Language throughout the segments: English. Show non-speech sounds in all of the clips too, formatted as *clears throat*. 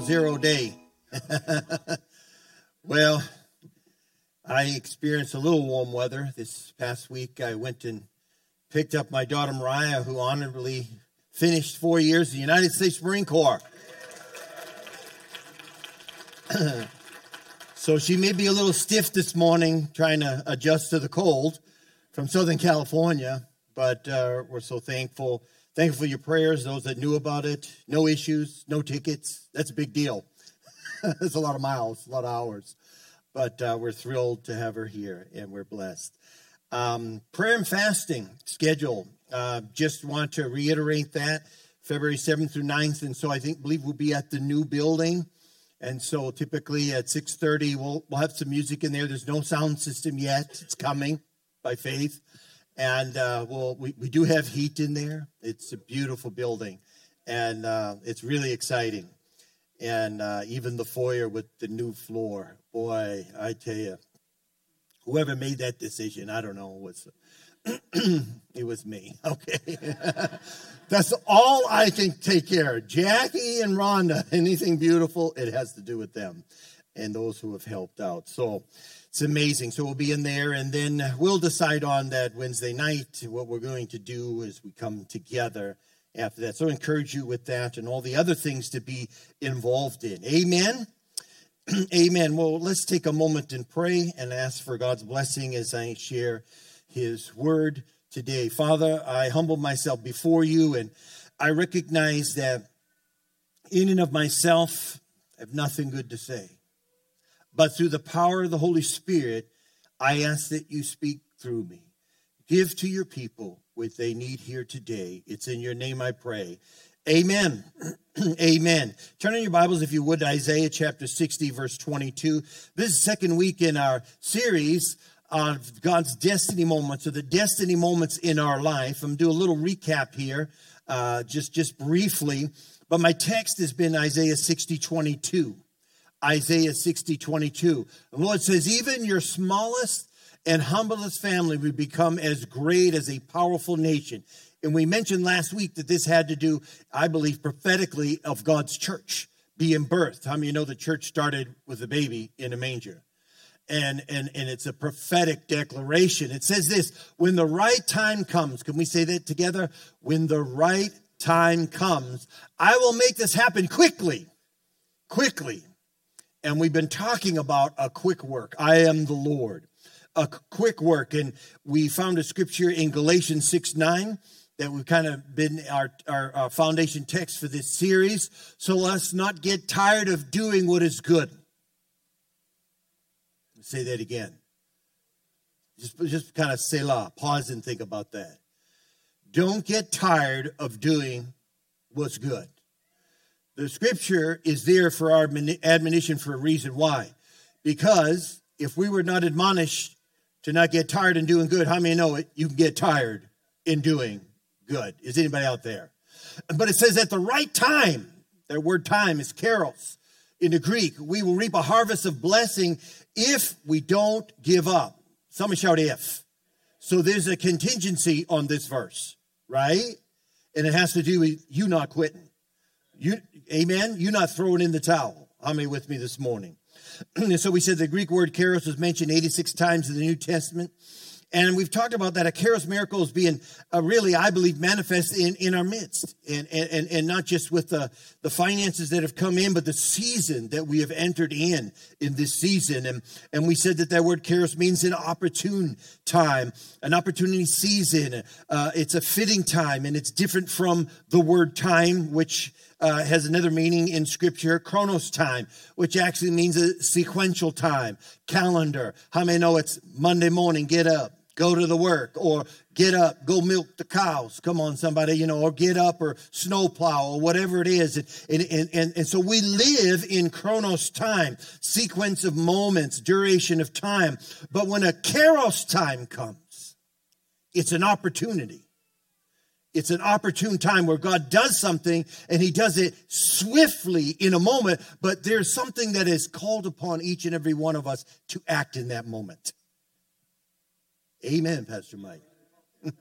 zero day. *laughs* well, I experienced a little warm weather this past week. I went and picked up my daughter Mariah, who honorably finished four years in the United States Marine Corps. *clears throat* so she may be a little stiff this morning trying to adjust to the cold from Southern California, but uh, we're so thankful. Thankful for your prayers, those that knew about it. No issues, no tickets. That's a big deal. *laughs* That's a lot of miles, a lot of hours. But uh, we're thrilled to have her here, and we're blessed. Um, prayer and fasting schedule. Uh, just want to reiterate that February 7th through 9th, and so I think believe we'll be at the new building. And so typically at 6:30 we'll we'll have some music in there. There's no sound system yet. It's coming by faith. And uh, well, we, we do have heat in there. It's a beautiful building, and uh, it's really exciting. And uh, even the foyer with the new floor, boy, I tell you, whoever made that decision, I don't know, it was *clears throat* me. *laughs* Okay, *laughs* that's all I can take care of. Jackie and Rhonda, *laughs* anything beautiful, it has to do with them and those who have helped out. So it's amazing. So we'll be in there, and then we'll decide on that Wednesday night. What we're going to do is we come together after that. So I encourage you with that and all the other things to be involved in. Amen. *clears throat* Amen. Well, let's take a moment and pray and ask for God's blessing as I share His word today. Father, I humble myself before you, and I recognize that in and of myself, I have nothing good to say. But through the power of the Holy Spirit, I ask that you speak through me. Give to your people what they need here today. It's in your name I pray. Amen. *clears throat* Amen. Turn in your Bibles, if you would, to Isaiah chapter 60, verse 22. This is second week in our series of God's destiny moments, or the destiny moments in our life. I'm do a little recap here, uh, just, just briefly. But my text has been Isaiah 60, 22. Isaiah 60, 22. The Lord says, Even your smallest and humblest family will become as great as a powerful nation. And we mentioned last week that this had to do, I believe, prophetically of God's church being birthed. How many you know the church started with a baby in a manger? And, and, and it's a prophetic declaration. It says this when the right time comes, can we say that together? When the right time comes, I will make this happen quickly. Quickly. And we've been talking about a quick work. I am the Lord. A quick work. And we found a scripture in Galatians 6 9 that we've kind of been our, our, our, foundation text for this series. So let's not get tired of doing what is good. Say that again. Just, just kind of say la, pause and think about that. Don't get tired of doing what's good. The scripture is there for our admonition for a reason. Why? Because if we were not admonished to not get tired in doing good, how many know it? You can get tired in doing good. Is anybody out there? But it says at the right time, that word time is kairos in the Greek, we will reap a harvest of blessing if we don't give up. Someone shout if. So there's a contingency on this verse, right? And it has to do with you not quitting. You, amen. You're not throwing in the towel. How many with me this morning? *clears throat* And so we said the Greek word kairos was mentioned 86 times in the New Testament. And we've talked about that a kairos miracle is being uh, really, I believe, manifest in, in our midst. And, and, and not just with the, the finances that have come in, but the season that we have entered in in this season. And, and we said that that word kairos means an opportune time, an opportunity season. Uh, it's a fitting time, and it's different from the word time, which uh, has another meaning in scripture, chronos time, which actually means a sequential time, calendar. How many know it's Monday morning, get up, go to the work, or get up, go milk the cows. Come on, somebody, you know, or get up or snowplow or whatever it is. And, and, and, and so we live in chronos time, sequence of moments, duration of time. But when a kairos time comes, it's an opportunity. It's an opportune time where God does something and he does it swiftly in a moment, but there's something that is called upon each and every one of us to act in that moment. Amen, Pastor Mike. *laughs*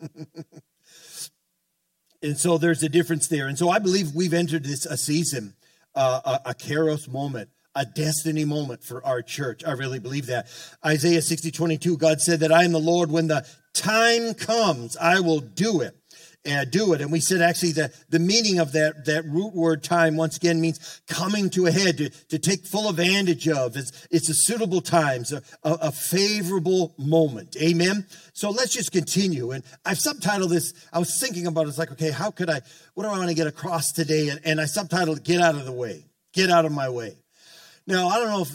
and so there's a difference there. And so I believe we've entered this a season uh, a, a Kairos moment, a destiny moment for our church. I really believe that. Isaiah 60, 22, God said that I am the Lord. When the time comes, I will do it uh, do it. And we said actually that the meaning of that, that root word time once again means coming to a head, to, to take full advantage of. It's, it's a suitable time, a, a, a favorable moment. Amen. So let's just continue. And I've subtitled this, I was thinking about it, it's like, okay, how could I, what do I want to get across today? And, and I subtitled, Get Out of the Way. Get out of my way. Now, I don't know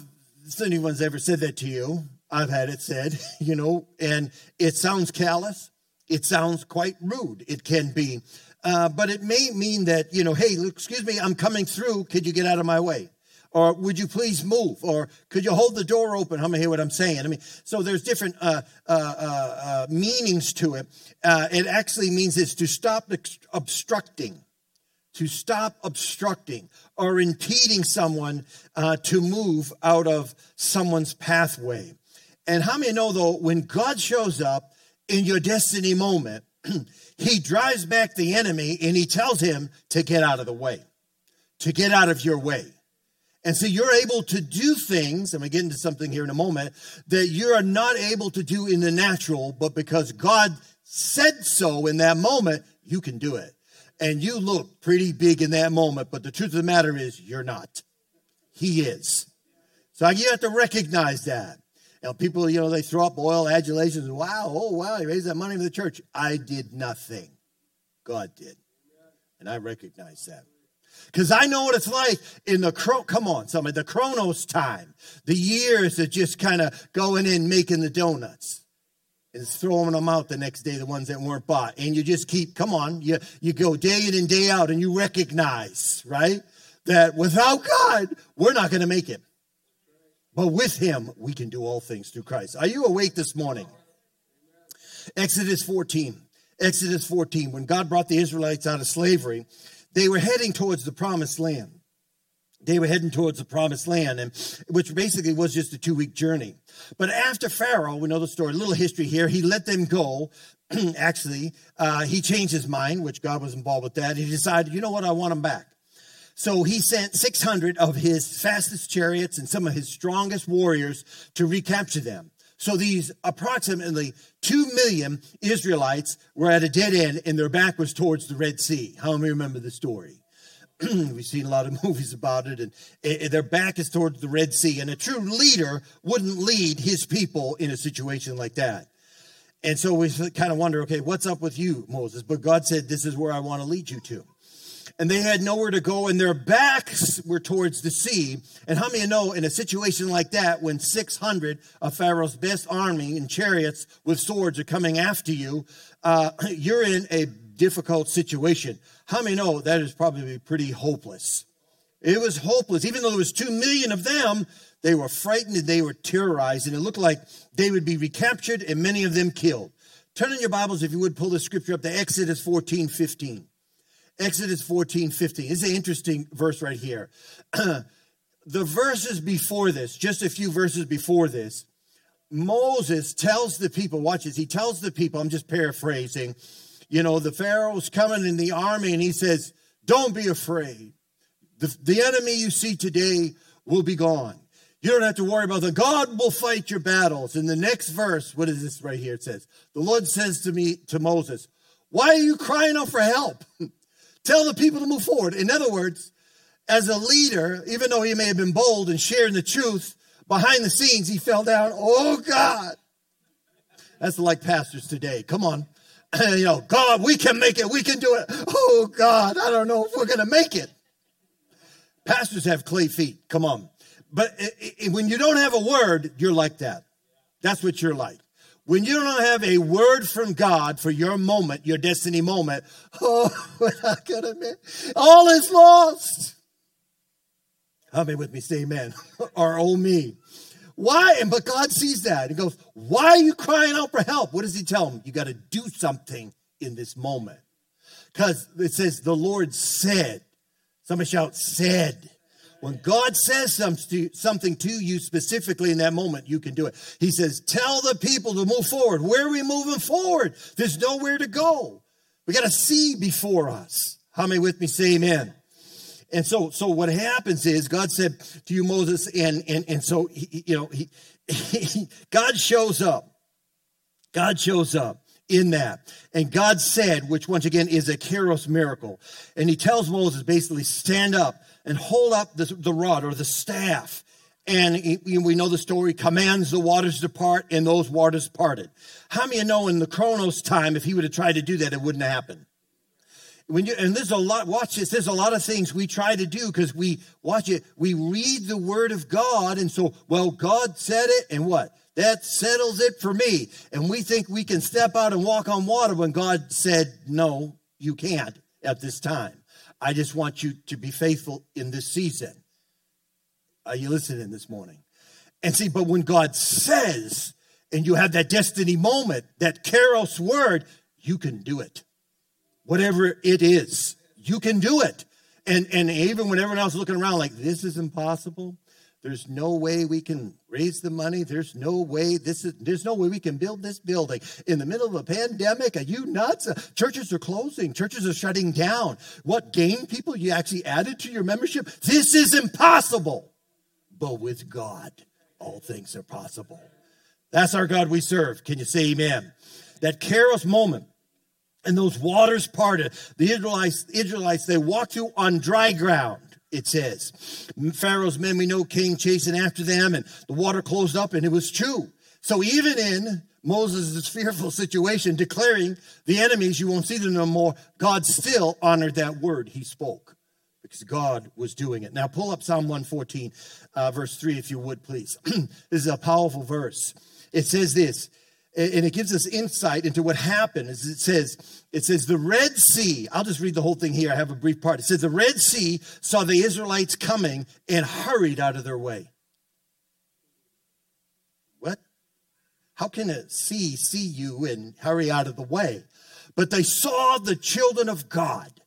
if anyone's ever said that to you. I've had it said, *laughs* you know, and it sounds callous. It sounds quite rude. It can be. Uh, but it may mean that, you know, hey, excuse me, I'm coming through. Could you get out of my way? Or would you please move? Or could you hold the door open? How many hear what I'm saying? I mean, so there's different uh, uh, uh, uh meanings to it. Uh, it actually means it's to stop obstructing, to stop obstructing or impeding someone to move out of someone's pathway. And how many know, though, when God shows up, in your destiny moment, *clears throat* he drives back the enemy and he tells him to get out of the way, to get out of your way. And so you're able to do things, going to get into something here in a moment, that you're not able to do in the natural, but because God said so in that moment, you can do it. And you look pretty big in that moment, but the truth of the matter is, you're not. He is. So you have to recognize that. You know, people, you know, they throw up oil adulations. Wow, oh, wow, he raised that money for the church. I did nothing. God did. And I recognize that. Because I know what it's like in the, come on, somebody, the Chronos time, the years of just kind of going in making the donuts and throwing them out the next day, the ones that weren't bought. And you just keep, come on, you, you go day in and day out and you recognize, right? That without God, we're not going to make it. But with him, we can do all things through Christ. Are you awake this morning? Exodus 14. Exodus 14. When God brought the Israelites out of slavery, they were heading towards the promised land. They were heading towards the promised land, and which basically was just a two week journey. But after Pharaoh, we know the story, a little history here, he let them go. *clears throat* Actually, uh, he changed his mind, which God was involved with that. He decided, you know what, I want them back. So he sent 600 of his fastest chariots and some of his strongest warriors to recapture them. So these approximately 2 million Israelites were at a dead end and their back was towards the Red Sea. How many remember the story? *clears throat* We've seen a lot of *laughs* movies about it, and their back is towards the Red Sea. And a true leader wouldn't lead his people in a situation like that. And so we kind of wonder, okay, what's up with you, Moses? But God said, this is where I want to lead you to and they had nowhere to go, and their backs were towards the sea. And how many know in a situation like that, when 600 of Pharaoh's best army and chariots with swords are coming after you, uh, *laughs* you're in a difficult situation. How many know that is probably pretty hopeless? It was hopeless. Even though there was two million of them, they were frightened and they were terrorized, and it looked like they would be recaptured and many of them killed. Turn in your Bibles, if you would, pull the scripture up to Exodus 14, 15. Exodus 14, 15. It's an interesting verse right here. *clears throat* the verses before this, just a few verses before this, Moses tells the people, watch this, he tells the people, I'm just paraphrasing, you know, the Pharaoh's coming in the army and he says, Don't be afraid. The, the enemy you see today will be gone. You don't have to worry about that. God will fight your battles. In the next verse, what is this right here? It says, The Lord says to me, to Moses, Why are you crying out for help? *laughs* Tell the people to move forward. In other words, as a leader, even though he may have been bold and sharing the truth, behind the scenes, he fell down. Oh, God. That's like pastors today. Come on. *clears throat* you know, God, we can make it. We can do it. Oh, God, I don't know if we're going to make it. Pastors have clay feet. Come on. But when you don't have a word, you're like that. That's what you're like. When you don't have a word from God for your moment, your destiny moment, *laughs* oh, gonna make all is lost. Come many with me say amen? *laughs* or oh me. Why? And but God sees that. He goes, Why are you crying out for help? What does he tell him? You got to do something in this moment. Because it says the Lord said. Somebody shout, said. When God says something to you specifically in that moment, you can do it. He says, Tell the people to move forward. Where are we moving forward? There's nowhere to go. We got to see before us. How many with me say amen? And so, so what happens is God said to you, Moses, and and and so he, you know he, he *laughs* God shows up. God shows up in that. And God said, which once again is a Kairos miracle. And he tells Moses basically, stand up and hold up the, the rod or the staff. And he, we know the story, commands the waters to part, and those waters parted. How many of you know in the Chronos time, if he would have tried to do that, it wouldn't have happened? When you, and there's a lot, watch this, there's a lot of things we try to do because we, watch it, we read the word of God, and so, well, God said it, and what? That settles it for me. And we think we can step out and walk on water when God said, no, you can't at this time. I just want you to be faithful in this season. Are you listening this morning? And see, but when God says, and you have that destiny moment, that Kairos word, you can do it. Whatever it is, you can do it. And, and even when everyone else is looking around like, this is impossible, there's no way we can raise the money. There's no way this is there's no way we can build this building in the middle of a pandemic. Are you nuts? Churches are closing. Churches are shutting down. What gain people you actually added to your membership? This is impossible. But with God, all things are possible. That's our God we serve. Can you say amen? That Kairos moment and those waters parted. The Israelites, Israelites, they walked through on dry ground it says. Pharaoh's men, we know, came chasing after them, and the water closed up, and it was true. So even in Moses' fearful situation, declaring the enemies, you won't see them no more, God still honored that word he spoke because God was doing it. Now pull up Psalm 114, uh, verse 3, if you would, please. *clears throat* this is a powerful verse. It says this and it gives us insight into what happened. As it says it says the red sea i'll just read the whole thing here. I have a brief part. It says the red sea saw the israelites coming and hurried out of their way. What? How can a sea see you and hurry out of the way? But they saw the children of god.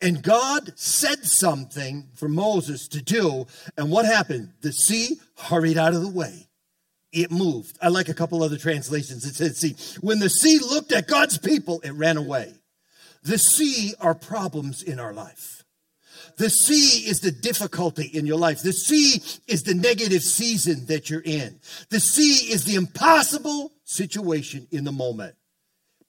And god said something for moses to do. And what happened? The sea hurried out of the way it moved. I like a couple other translations. It says, see, when the sea looked at God's people, it ran away. The sea are problems in our life. The sea is the difficulty in your life. The sea is the negative season that you're in. The sea is the impossible situation in the moment.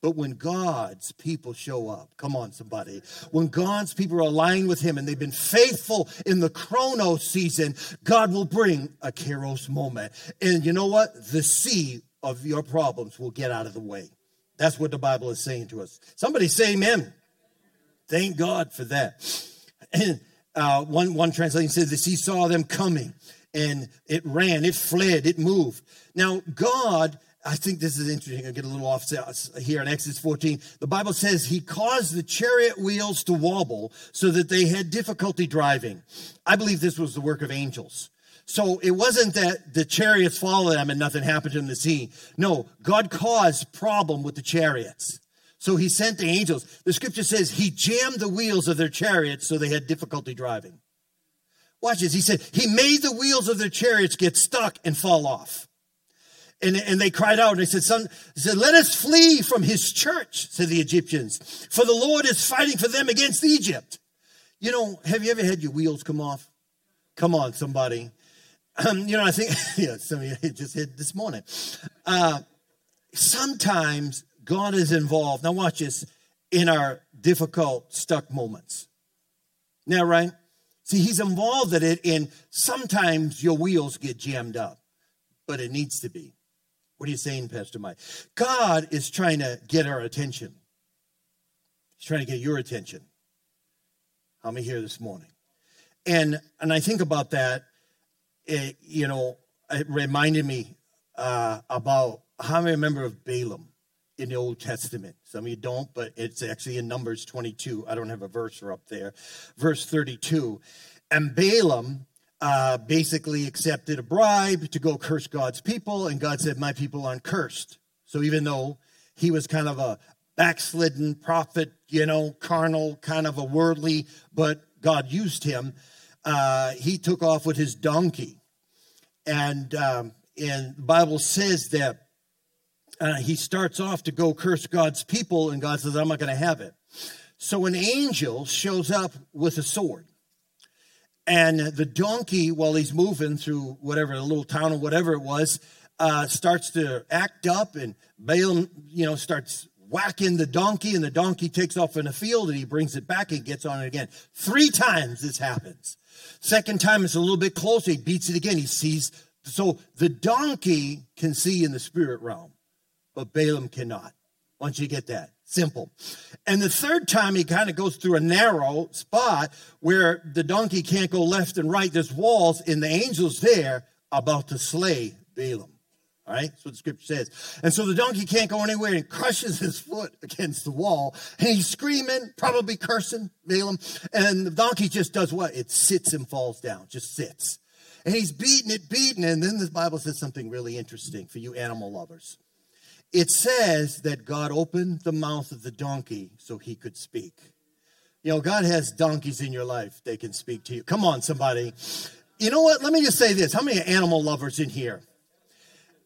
But when God's people show up, come on, somebody, when God's people are aligned with Him and they've been faithful in the chronos season, God will bring a kairos moment. And you know what? The sea of your problems will get out of the way. That's what the Bible is saying to us. Somebody say amen. Thank God for that. And uh, one, one translation says the sea saw them coming and it ran, it fled, it moved. Now, God I think this is interesting. I get a little off here in Exodus 14. The Bible says he caused the chariot wheels to wobble so that they had difficulty driving. I believe this was the work of angels. So it wasn't that the chariots followed them and nothing happened in the sea. No, God caused problem with the chariots. So he sent the angels. The scripture says he jammed the wheels of their chariots so they had difficulty driving. Watch this. He said he made the wheels of their chariots get stuck and fall off. And, and they cried out they said, Son, they said, Let us flee from his church, said the Egyptians, for the Lord is fighting for them against Egypt. You know, have you ever had your wheels come off? Come on, somebody. Um, you know, I think, *laughs* yeah, some of you just hit this morning. Uh, sometimes God is involved. Now, watch this in our difficult, stuck moments. Now, right? See, He's involved in it, and sometimes your wheels get jammed up, but it needs to be. What are you saying, Pastor Mike? God is trying to get our attention. He's trying to get your attention. How many here this morning? And and I think about that. It, you know, it reminded me uh, about how I remember of Balaam in the Old Testament. Some of you don't, but it's actually in Numbers 22. I don't have a verse up there. Verse 32. And Balaam uh, basically accepted a bribe to go curse God's people, and God said, My people aren't cursed. So even though he was kind of a backslidden prophet, you know, carnal, kind of a worldly, but God used him, uh, he took off with his donkey. And, um, and the Bible says that uh, he starts off to go curse God's people, and God says, I'm not going to have it. So an angel shows up with a sword And the donkey, while he's moving through whatever, a little town or whatever it was, uh, starts to act up, and Balaam, you know, starts whacking the donkey, and the donkey takes off in the field, and he brings it back and gets on it again. Three times this happens. Second time, it's a little bit closer. He beats it again. He sees. So the donkey can see in the spirit realm, but Balaam cannot. Once you get that, simple. And the third time, he kind of goes through a narrow spot where the donkey can't go left and right. There's walls, and the angel's there about to slay Balaam. All right, that's what the scripture says. And so the donkey can't go anywhere and crushes his foot against the wall. And he's screaming, probably cursing Balaam. And the donkey just does what? It sits and falls down, just sits. And he's beating it, beating it. And then the Bible says something really interesting for you animal lovers. It says that God opened the mouth of the donkey so he could speak. You know, God has donkeys in your life, they can speak to you. Come on, somebody. You know what? Let me just say this. How many animal lovers in here?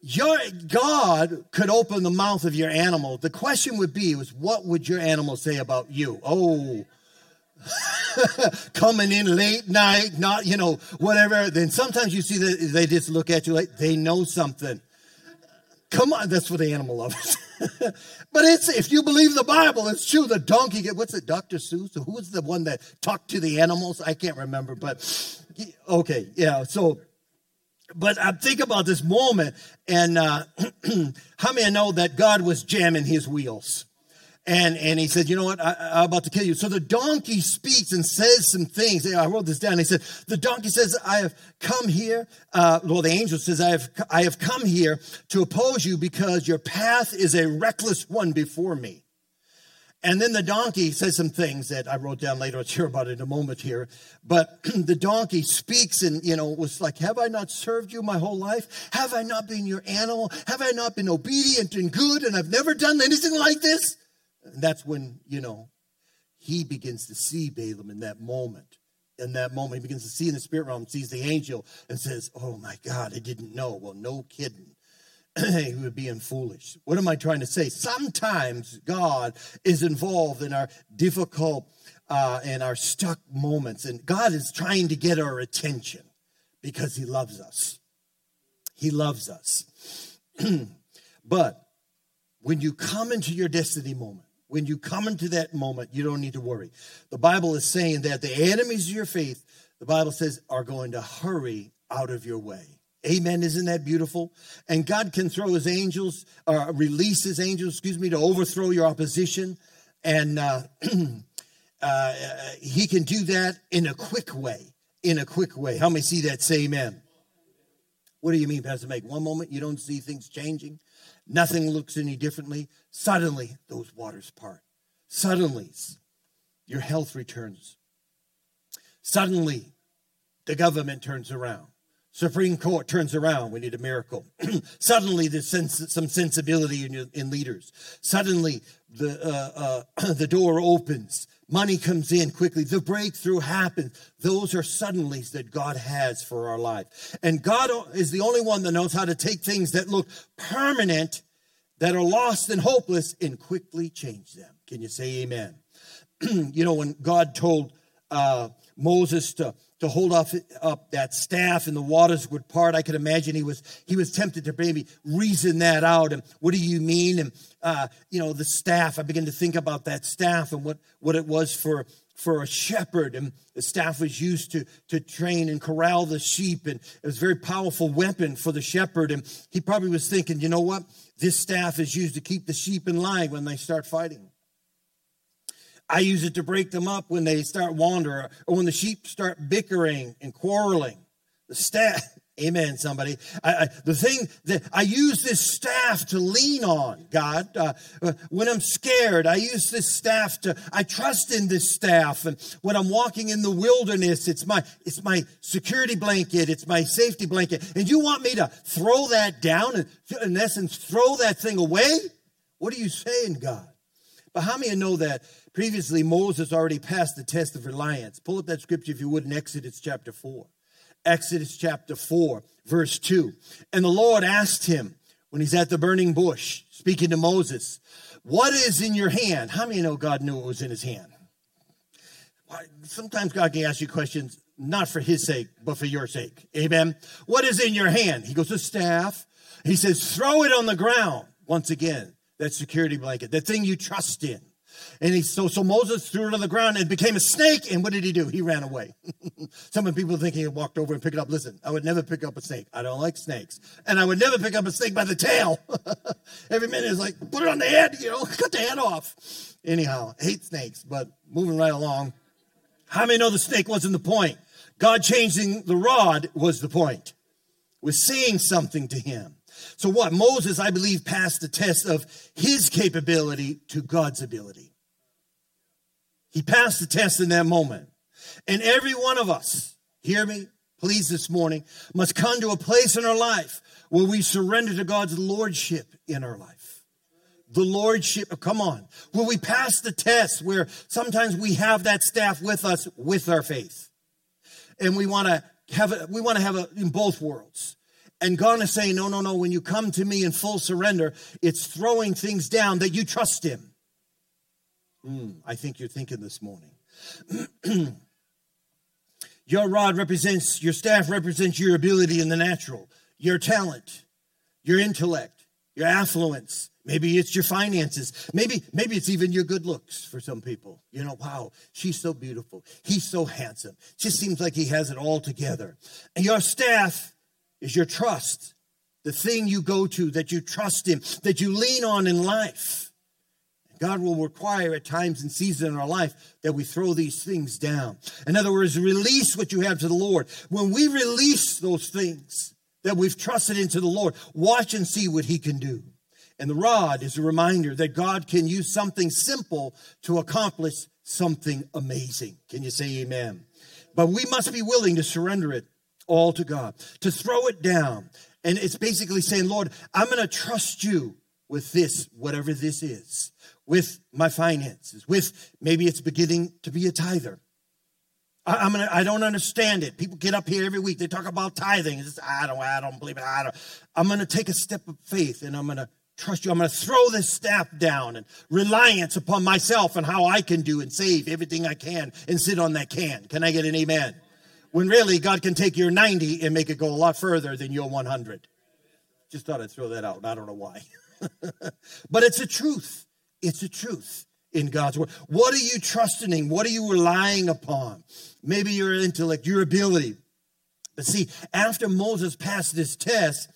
your God could open the mouth of your animal. The question would be was what would your animal say about you? Oh, *laughs* coming in late night, not, you know, whatever. Then sometimes you see that they just look at you like they know something. Come on, that's for the animal lovers. *laughs* but it's if you believe the Bible, it's true. The donkey get what's it, Dr. Seuss? Who's the one that talked to the animals? I can't remember, but okay, yeah. So but I think about this moment, and uh, *clears throat* how many know that God was jamming his wheels? And, and he said, You know what? I, am about to kill you. So the donkey speaks and says some things. I wrote this down. He said, The donkey says, I have come here. Uh, well, the angel says, I have, I have come here to oppose you because your path is a reckless one before me. And then the donkey says some things that I wrote down later. I'll share about it in a moment here. But *clears throat* the donkey speaks and, you know, was like, Have I not served you my whole life? Have I not been your animal? Have I not been obedient and good? And I've never done anything like this? And that's when, you know, he begins to see Balaam in that moment. In that moment, he begins to see in the spirit realm, sees the angel, and says, Oh my God, I didn't know. Well, no kidding. *clears throat* he would being foolish. What am I trying to say? Sometimes God is involved in our difficult uh, and our stuck moments, and God is trying to get our attention because He loves us. He loves us. *clears throat* but when you come into your destiny moment, when you come into that moment, you don't need to worry. The Bible is saying that the enemies of your faith, the Bible says, are going to hurry out of your way. Amen. Isn't that beautiful? And God can throw his angels, or uh, release his angels, excuse me, to overthrow your opposition. And *clears throat* uh, uh, he can do that in a quick way. In a quick way. How many see that? Say amen. What do you mean, Pastor Mike? One moment you don't see things changing, nothing looks any differently. Suddenly, those waters part. Suddenly, your health returns. Suddenly, the government turns around. Supreme Court turns around. We need a miracle. *clears throat* Suddenly, there's sense, some sensibility in, in leaders. Suddenly, the uh, uh, *clears throat* the door opens. Money comes in quickly. The breakthrough happens. Those are suddenlies that God has for our life. And God is the only one that knows how to take things that look permanent, that are lost and hopeless, and quickly change them. Can you say Amen? *clears throat* you know when God told uh, Moses to to hold off, up that staff and the waters would part. I could imagine he was he was tempted to maybe reason that out. And what do you mean? And uh, you know, the staff. I began to think about that staff and what what it was for for a shepherd. And the staff was used to to train and corral the sheep, and it was a very powerful weapon for the shepherd. And he probably was thinking, you know what? This staff is used to keep the sheep in line when they start fighting. I use it to break them up when they start wandering or when the sheep start bickering and quarreling. The staff, amen, somebody. I, I, the thing that I use this staff to lean on, God. Uh, uh, when I'm scared, I use this staff to, I trust in this staff. And when I'm walking in the wilderness, it's my, it's my security blanket, it's my safety blanket. And you want me to throw that down and, in essence, throw that thing away? What are you saying, God? But how many know that Previously, Moses already passed the test of reliance. Pull up that scripture if you would in Exodus chapter 4. Exodus chapter 4, verse 2. And the Lord asked him when he's at the burning bush, speaking to Moses, What is in your hand? How many know God knew it was in his hand? Sometimes God can ask you questions not for his sake, but for your sake. Amen. What is in your hand? He goes, a staff. He says, throw it on the ground. Once again, that security blanket, that thing you trust in. And he so so Moses threw it on the ground and became a snake. And what did he do? He ran away. *laughs* Some of people think he walked over and picked it up. Listen, I would never pick up a snake. I don't like snakes, and I would never pick up a snake by the tail. *laughs* Every minute is like put it on the head, you know, *laughs* cut the head off. Anyhow, hate snakes, but moving right along. How many know the snake wasn't the point? God changing the rod was the point. Was saying something to him. So what? Moses, I believe, passed the test of his capability to God's ability. He passed the test in that moment. And every one of us, hear me, please, this morning, must come to a place in our life where we surrender to God's lordship in our life. The lordship, come on, where we pass the test, where sometimes we have that staff with us with our faith. And we want to have it, we want to have it in both worlds. And God is saying, no, no, no, when you come to me in full surrender, it's throwing things down that you trust Him. Mm, I think you're thinking this morning. *clears throat* your rod represents, your staff represents your ability in the natural, your talent, your intellect, your affluence. Maybe it's your finances. Maybe, maybe it's even your good looks for some people. You know, wow, she's so beautiful. He's so handsome. Just seems like he has it all together. And your staff is your trust, the thing you go to that you trust him, that you lean on in life. God will require at times and seasons in our life that we throw these things down. In other words, release what you have to the Lord. When we release those things that we've trusted into the Lord, watch and see what He can do. And the rod is a reminder that God can use something simple to accomplish something amazing. Can you say amen? But we must be willing to surrender it all to God, to throw it down. And it's basically saying, Lord, I'm going to trust you with this, whatever this is with my finances, with maybe it's beginning to be a tither. I, I'm gonna, I don't understand it. People get up here every week, they talk about tithing. It's, I don't, I don't believe it. I don't. I'm gonna take a step of faith and I'm gonna trust you. I'm gonna throw this staff down and reliance upon myself and how I can do and save everything I can and sit on that can. Can I get an amen? When really God can take your 90 and make it go a lot further than your 100. Just thought I'd throw that out. I don't know why. *laughs* but it's a truth. It's a truth in God's word. What are you trusting in? What are you relying upon? Maybe your intellect, your ability. But see, after Moses passed this test,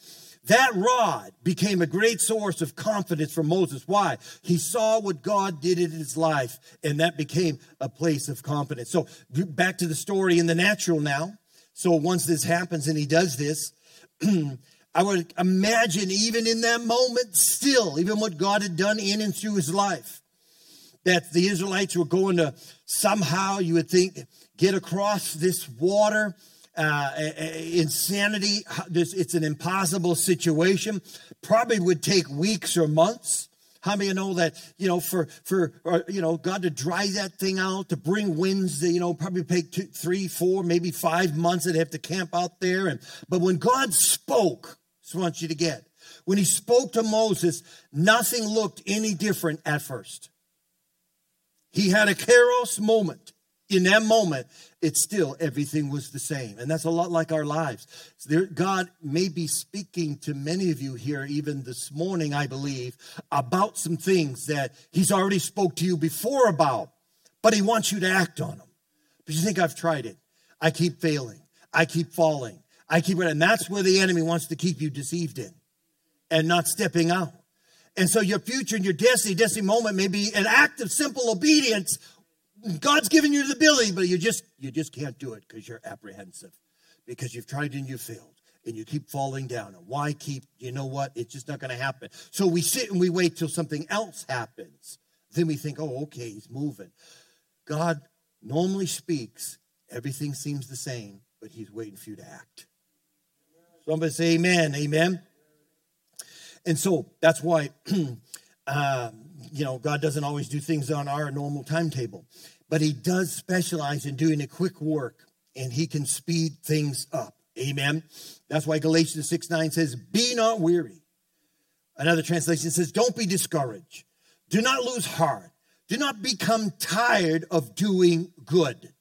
that rod became a great source of confidence for Moses. Why? He saw what God did in his life, and that became a place of confidence. So, back to the story in the natural now. So, once this happens and he does this, *clears throat* I would imagine, even in that moment, still, even what God had done in and through his life, that the Israelites were going to somehow, you would think, get across this water. Uh, insanity, it's an impossible situation. Probably would take weeks or months. How many know that, you know, for, for, uh, you know, God to dry that thing out, to bring winds, that, you know, probably take two, three, four, maybe five months. They'd have to camp out there. And, but when God spoke, just want you to get. When he spoke to Moses, nothing looked any different at first. He had a kairos moment. In that moment, it's still everything was the same. And that's a lot like our lives. There, God may be speaking to many of you here, even this morning, I believe, about some things that He's already spoke to you before about, but He wants you to act on them. But you think I've tried it. I keep failing. I keep falling. I keep it, and that's where the enemy wants to keep you deceived in and not stepping out. And so your future and your destiny, destiny moment may be an act of simple obedience. God's given you the ability, but you just you just can't do it because you're apprehensive, because you've tried and you failed, and you keep falling down. And why keep? You know what? It's just not going to happen. So we sit and we wait till something else happens. Then we think, oh, okay, he's moving. God normally speaks. Everything seems the same, but he's waiting for you to act. Somebody say amen, amen. And so that's why, *clears throat* uh, you know, God doesn't always do things on our normal timetable, but He does specialize in doing a quick work and He can speed things up. Amen. That's why Galatians 6 9 says, Be not weary. Another translation says, Don't be discouraged. Do not lose heart. Do not become tired of doing good.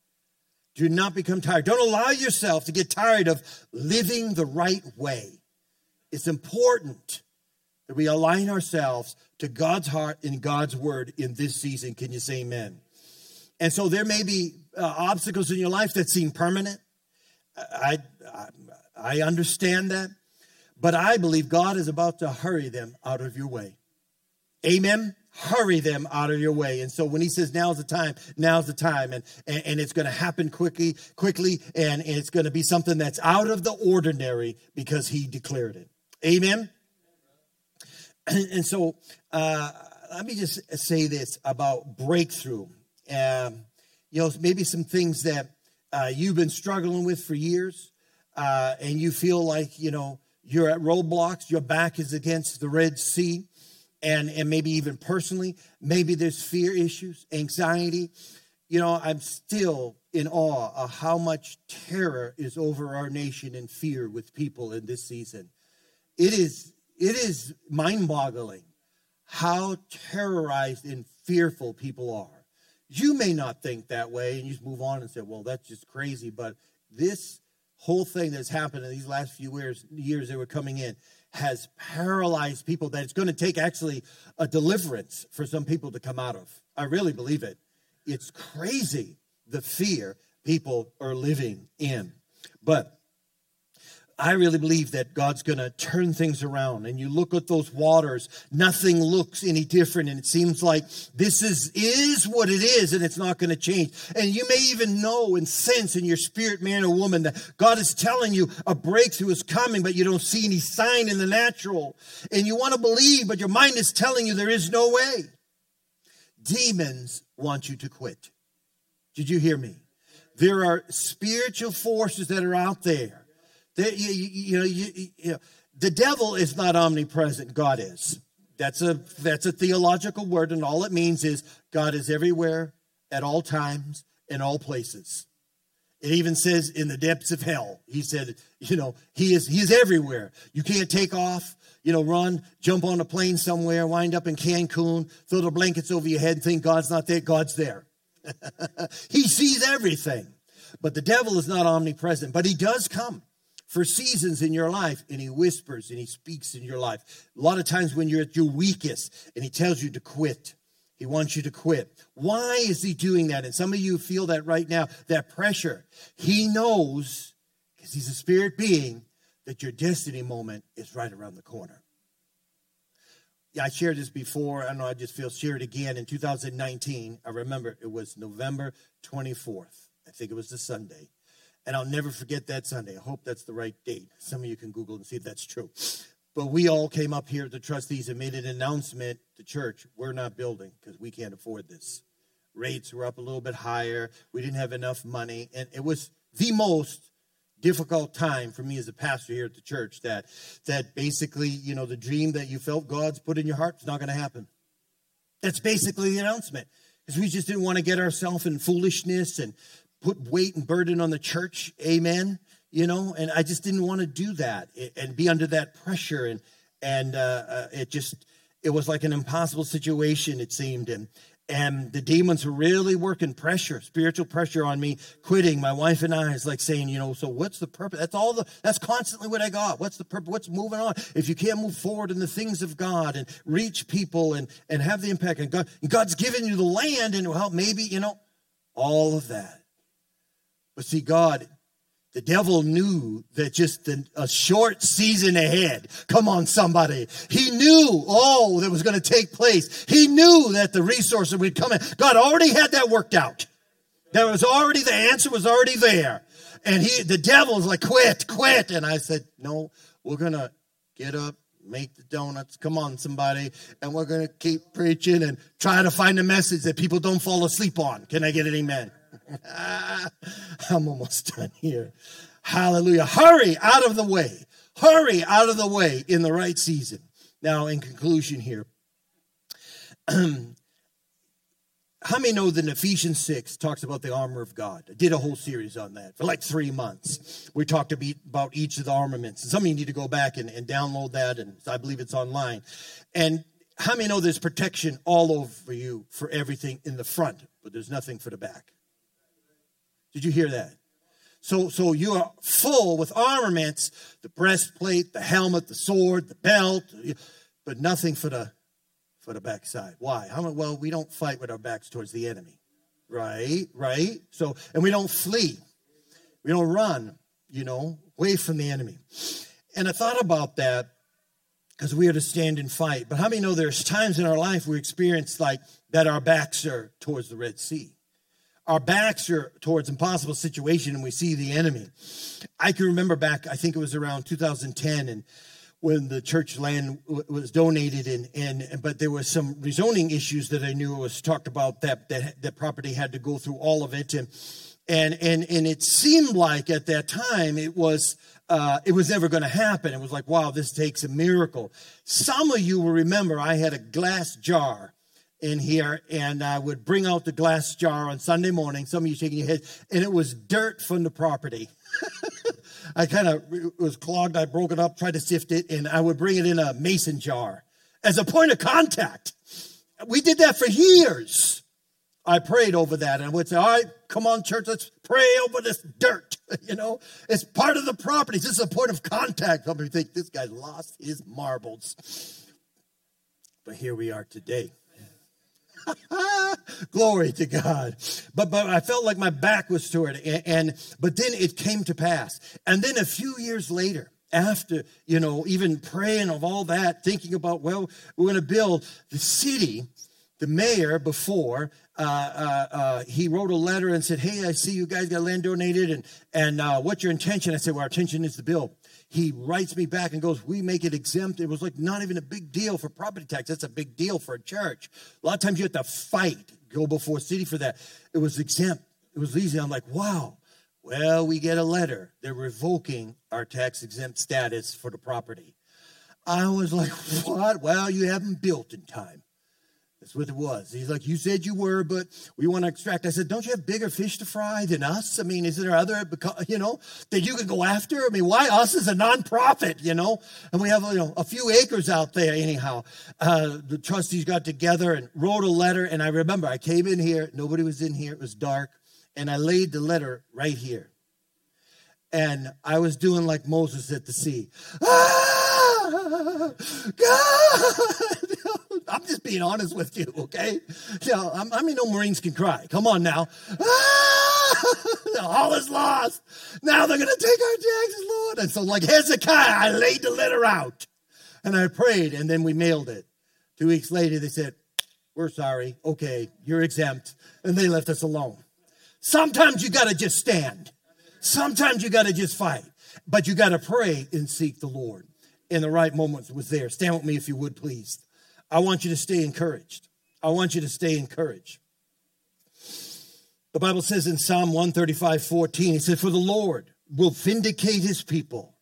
Do not become tired. Don't allow yourself to get tired of living the right way. It's important that we align ourselves to God's heart and God's word in this season. Can you say amen? And so there may be uh, obstacles in your life that seem permanent. I, I, I understand that. But I believe God is about to hurry them out of your way. Amen hurry them out of your way. And so when he says now's the time, now's the time, and and, and it's going to happen quickly, quickly, and, it's going to be something that's out of the ordinary because he declared it. Amen. And, *clears throat* and so uh, let me just say this about breakthrough. Um, you know, maybe some things that uh, you've been struggling with for years, uh, and you feel like you know you're at roadblocks, your back is against the Red Sea and, and maybe even personally. Maybe there's fear issues, anxiety. You know, I'm still in awe of how much terror is over our nation and fear with people in this season. It is it is mind-boggling how terrorized and fearful people are. You may not think that way and you just move on and say, well, that's just crazy. But this whole thing that's happened in these last few years, years that were coming in, has paralyzed people that it's going to take actually a deliverance for some people to come out of. I really believe it. It's crazy the fear people are living in. But I really believe that God's going to turn things around. And you look at those waters, nothing looks any different. And it seems like this is, is what it is and it's not going to change. And you may even know and sense in your spirit, man or woman, that God is telling you a breakthrough is coming, but you don't see any sign in the natural. And you want to believe, but your mind is telling you there is no way. Demons want you to quit. Did you hear me? There are spiritual forces that are out there you, you, you, know, you, you know, the devil is not omnipresent. God is. That's a that's a theological word, and all it means is God is everywhere, at all times, in all places. It even says in the depths of hell. He said, you know, he is he is everywhere. You can't take off, you know, run, jump on a plane somewhere, wind up in Cancun, throw the blankets over your head, and think God's not there. God's there. *laughs* he sees everything. But the devil is not omnipresent, but he does come for seasons in your life and he whispers and he speaks in your life. A lot of times when you're at your weakest and he tells you to quit. He wants you to quit. Why is he doing that? And some of you feel that right now, that pressure. He knows, because he's a spirit being, that your destiny moment is right around the corner. Yeah, I shared this before. I know I just feel shared again. In 2019, I remember it was November 24th. I think it was the Sunday. And I'll never forget that Sunday. I hope that's the right date. Some of you can Google and see if that's true. But we all came up here, the trustees, and made an announcement to church we're not building because we can't afford this. Rates were up a little bit higher. We didn't have enough money. And it was the most difficult time for me as a pastor here at the church that that basically you know the dream that you felt god's put in your heart is not going to happen that's basically the announcement because we just didn't want to get ourselves in foolishness and put weight and burden on the church. Amen. You know, and I just didn't want to do that and be under that pressure. And, and uh, uh, it just, it was like an impossible situation, it seemed. And, and the demons were really working pressure, spiritual pressure on me, quitting. My wife and I is like saying, you know, so what's the purpose? That's all the, that's constantly what I got. What's the purpose? What's moving on? If you can't move forward in the things of God and reach people and, and have the impact and God, God's given you the land and well, maybe, you know, all of that. But see, God, the devil knew that just a short season ahead. Come on, somebody. He knew all that was going to take place. He knew that the resources would come in. God already had that worked out. There was already, the answer was already there. And he, the devil was like, quit, quit. And I said, no, we're going to get up, make the donuts. Come on, somebody. And we're going to keep preaching and try to find a message that people don't fall asleep on. Can I get an amen? *laughs* I'm almost done here. Hallelujah. Hurry out of the way. Hurry out of the way in the right season. Now, in conclusion, here, *clears throat* how many know that Ephesians 6 talks about the armor of God? I did a whole series on that for like three months. We talked about each of the armaments. Some of you need to go back and, and download that, and I believe it's online. And how many know there's protection all over you for everything in the front, but there's nothing for the back? Did you hear that? So, so you are full with armaments, the breastplate, the helmet, the sword, the belt, but nothing for the for the backside. Why? How well we don't fight with our backs towards the enemy. Right? Right? So and we don't flee. We don't run, you know, away from the enemy. And I thought about that because we are to stand and fight. But how many know there's times in our life we experience like that our backs are towards the Red Sea? Our backs are towards impossible situation and we see the enemy. I can remember back, I think it was around 2010 and when the church land was donated and, and but there was some rezoning issues that I knew was talked about that that that property had to go through all of it and and and and it seemed like at that time it was uh, it was never going to happen. It was like, wow, this takes a miracle. Some of you will remember I had a glass jar in here, and I would bring out the glass jar on Sunday morning. Some of you shaking your head, and it was dirt from the property. *laughs* I kind of was clogged. I broke it up, tried to sift it, and I would bring it in a mason jar as a point of contact. We did that for years. I prayed over that and I would say, All right, come on, church, let's pray over this dirt. *laughs* You know, it's part of the property. This is a point of contact. Some people think this guy lost his marbles. But here we are today. *laughs* Glory to God. But but I felt like my back was toward it. And, and but then it came to pass. And then a few years later, after, you know, even praying of all that, thinking about, well, we're going to build the city, the mayor before uh, uh, uh, he wrote a letter and said, "Hey, I see you guys got land donated, and and uh, what's your intention?" I said, "Well, our intention is to build." He writes me back and goes, "We make it exempt." It was like not even a big deal for property tax. That's a big deal for a church. A lot of times you have to fight, go before city for that. It was exempt. It was easy. I'm like, wow. Well, we get a letter. They're revoking our tax exempt status for the property. I was like, what? Well, you haven't built in time. That's what it was. He's like, You said you were, but we want to extract. I said, Don't you have bigger fish to fry than us? I mean, is there other, you know, that you could go after? I mean, why us as a nonprofit, you know? And we have, you know, a few acres out there, anyhow. Uh, the trustees got together and wrote a letter. And I remember I came in here, nobody was in here, it was dark. And I laid the letter right here. And I was doing like Moses at the sea. Ah, God! I'm just being honest with you, okay? You know, I mean, no Marines can cry. Come on now. Ah! *laughs* All is lost. Now they're going to take our taxes, Lord. And so, like Hezekiah, I laid the letter out and I prayed, and then we mailed it. Two weeks later, they said, We're sorry. Okay, you're exempt. And they left us alone. Sometimes you got to just stand, sometimes you got to just fight, but you got to pray and seek the Lord. In the right moments was there. Stand with me if you would, please. I want you to stay encouraged. I want you to stay encouraged. The Bible says in Psalm 135 14, it says, For the Lord will vindicate his people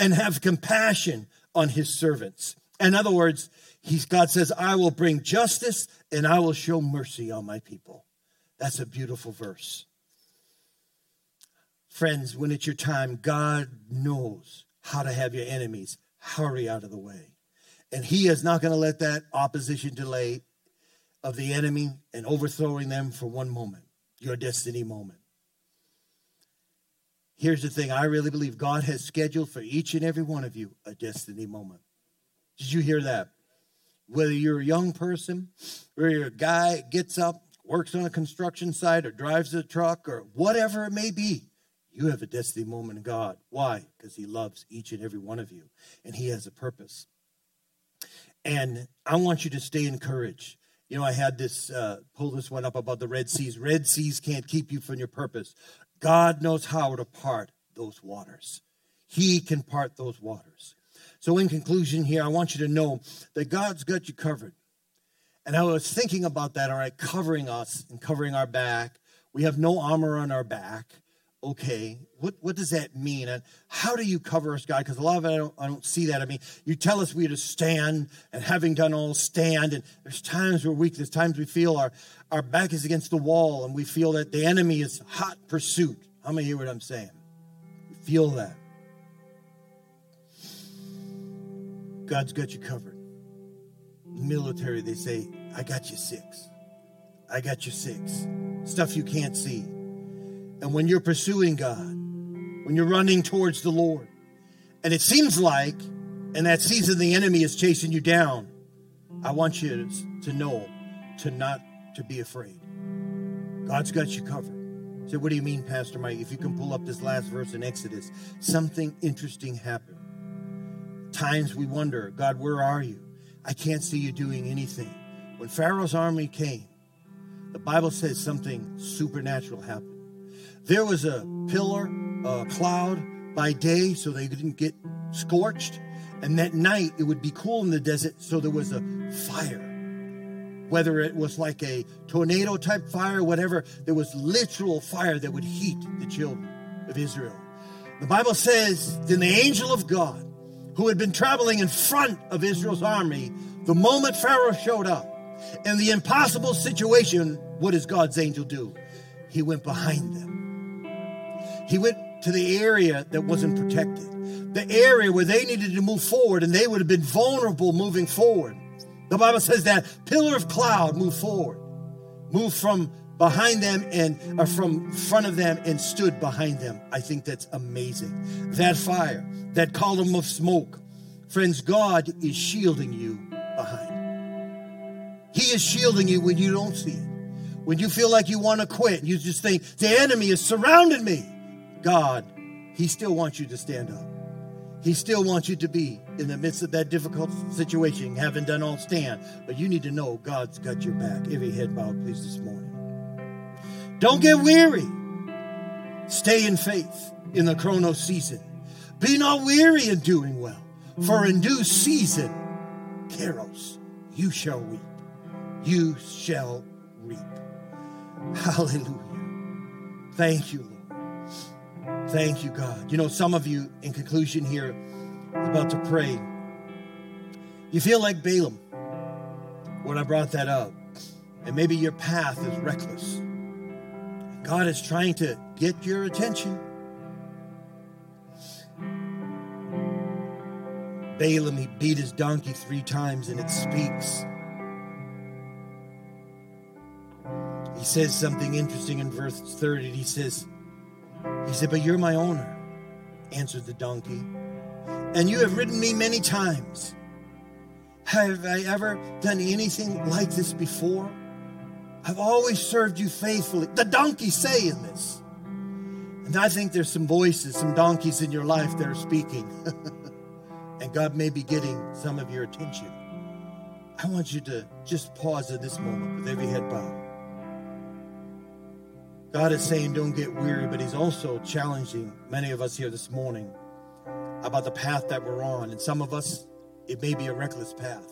and have compassion on his servants. In other words, he's, God says, I will bring justice and I will show mercy on my people. That's a beautiful verse. Friends, when it's your time, God knows how to have your enemies hurry out of the way. And he is not going to let that opposition delay of the enemy and overthrowing them for one moment, your destiny moment. Here's the thing I really believe God has scheduled for each and every one of you a destiny moment. Did you hear that? Whether you're a young person, or you're a guy gets up, works on a construction site, or drives a truck, or whatever it may be, you have a destiny moment in God. Why? Because He loves each and every one of you, and He has a purpose. And I want you to stay encouraged. You know, I had this, uh, pull this one up about the Red Seas. Red Seas can't keep you from your purpose. God knows how to part those waters, He can part those waters. So, in conclusion, here, I want you to know that God's got you covered. And I was thinking about that, all right, covering us and covering our back. We have no armor on our back okay, what, what does that mean? And how do you cover us, God? Because a lot of it, I don't, I don't see that. I mean, you tell us we to stand, and having done all, stand. And there's times we're weak. There's times we feel our, our back is against the wall, and we feel that the enemy is hot pursuit. How many hear what I'm saying? We feel that. God's got you covered. Military, they say, I got you six. I got you six. Stuff you can't see and when you're pursuing God, when you're running towards the Lord, and it seems like in that season the enemy is chasing you down, I want you to know to not to be afraid. God's got you covered. So what do you mean, Pastor Mike? If you can pull up this last verse in Exodus, something interesting happened. Times we wonder, God, where are you? I can't see you doing anything. When Pharaoh's army came, the Bible says something supernatural happened. There was a pillar, a cloud by day so they didn't get scorched. And that night it would be cool in the desert, so there was a fire. Whether it was like a tornado type fire, whatever, there was literal fire that would heat the children of Israel. The Bible says, then the angel of God, who had been traveling in front of Israel's army, the moment Pharaoh showed up, in the impossible situation, what does God's angel do? He went behind them. He went to the area that wasn't protected, the area where they needed to move forward and they would have been vulnerable moving forward. The Bible says that pillar of cloud moved forward, moved from behind them and or from front of them and stood behind them. I think that's amazing. That fire, that column of smoke. Friends, God is shielding you behind. He is shielding you when you don't see it. When you feel like you want to quit, you just think the enemy is surrounding me. God, He still wants you to stand up. He still wants you to be in the midst of that difficult situation, having done all stand. But you need to know God's got your back. Every head bowed, please, this morning. Don't get weary. Stay in faith in the chronos season. Be not weary in doing well, for in due season, kairos, you shall reap. You shall reap. Hallelujah. Thank you, Lord. Thank you, God. You know, some of you, in conclusion here, about to pray, you feel like Balaam when I brought that up. And maybe your path is reckless. God is trying to get your attention. Balaam, he beat his donkey three times and it speaks. He says something interesting in verse 30. He says, he said, But you're my owner, answered the donkey, and you have ridden me many times. Have I ever done anything like this before? I've always served you faithfully. The donkey saying this. And I think there's some voices, some donkeys in your life that are speaking. *laughs* and God may be getting some of your attention. I want you to just pause in this moment with every head bowed. God is saying, don't get weary, but He's also challenging many of us here this morning about the path that we're on. And some of us, it may be a reckless path.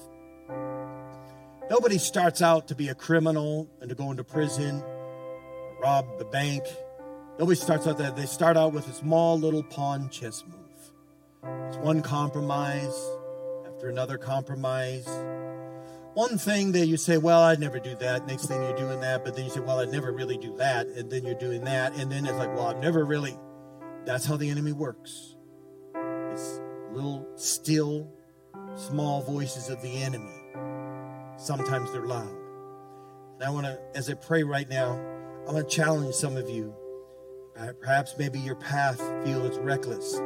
Nobody starts out to be a criminal and to go into prison, rob the bank. Nobody starts out that. They start out with a small little pawn chess move. It's one compromise after another compromise one thing that you say, well, I'd never do that. Next thing you're doing that, but then you say, well, I'd never really do that. And then you're doing that. And then it's like, well, I've never really. That's how the enemy works. It's little, still, small voices of the enemy. Sometimes they're loud. And I want to, as I pray right now, I want to challenge some of you. Uh, perhaps maybe your path feels reckless.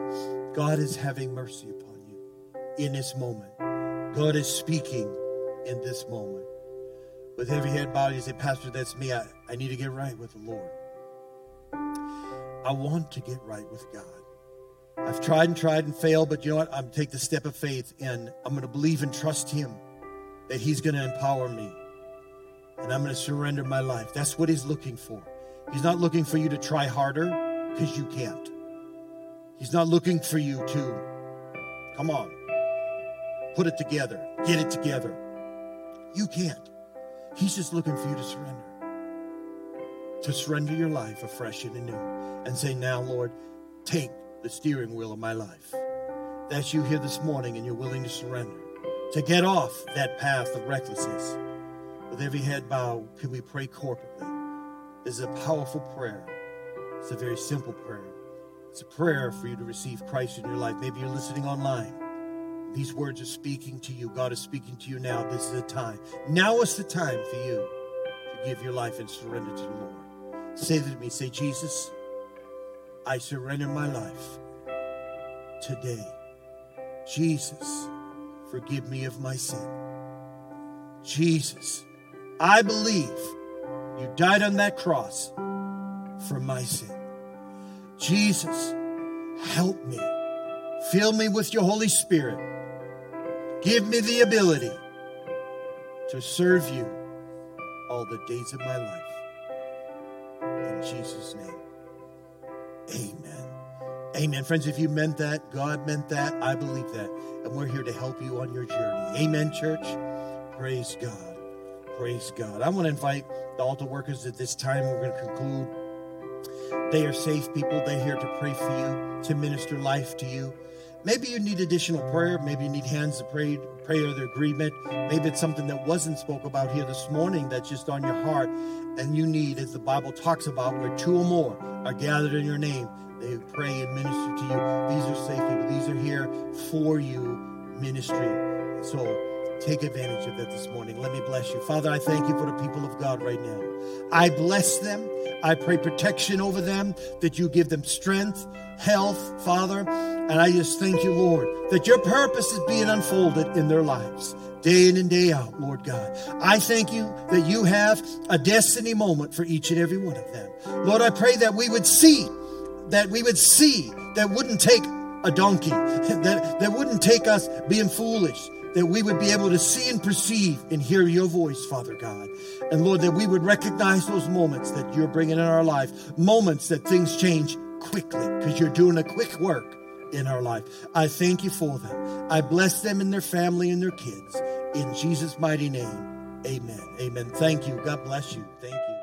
God is having mercy upon you in this moment. God is speaking in this moment. With heavy head bowed, you say, Pastor, that's me. I, I need to get right with the Lord. I want to get right with God. I've tried and tried and failed, but you know what? I'm take the step of faith and I'm going to believe and trust Him that He's going to empower me. And I'm going to surrender my life. That's what He's looking for. He's not looking for you to try harder because you can't. He's not looking for you to, come on, put it together, get it together. You can't. He's just looking for you to surrender. To surrender your life afresh and anew and say, Now, Lord, take the steering wheel of my life. That's you here this morning and you're willing to surrender. To get off that path of recklessness. With every head bowed, can we pray corporately? This is a powerful prayer. It's a very simple prayer. It's a prayer for you to receive Christ in your life. Maybe you're listening online. These words are speaking to you. God is speaking to you now. This is the time. Now is the time for you to give your life and surrender to the Lord. Say that to me. Say, Jesus, I surrender my life today. Jesus, forgive me of my sin. Jesus, I believe you died on that cross for my sin. Jesus, help me. Fill me with your Holy Spirit. Give me the ability to serve you all the days of my life. In Jesus' name, amen. Amen. Friends, if you meant that, God meant that, I believe that. And we're here to help you on your journey. Amen, church. Praise God. Praise God. I want to invite the altar workers at this time. We're going to conclude. They are safe people. They're here to pray for you, to minister life to you. Maybe you need additional prayer. Maybe you need hands to pray, prayer of agreement. Maybe it's something that wasn't spoke about here this morning that's just on your heart. And you need, as the Bible talks about, where two or more are gathered in your name, they pray and minister to you. These are safe people. These are here for you ministry. So take advantage of that this morning. Let me bless you. Father, I thank you for the people of God right now. I bless them. I pray protection over them, that you give them strength, health, Father. And I just thank you, Lord, that your purpose is being unfolded in their lives day in and day out, Lord God. I thank you that you have a destiny moment for each and every one of them. Lord, I pray that we would see, that we would see, that wouldn't take a donkey, *laughs* that, that wouldn't take us being foolish, that we would be able to see and perceive and hear your voice, Father God. And Lord, that we would recognize those moments that you're bringing in our life, moments that things change quickly because you're doing a quick work in our life. I thank you for them. I bless them and their family and their kids. In Jesus' mighty name, amen. Amen. Thank you. God bless you. Thank you.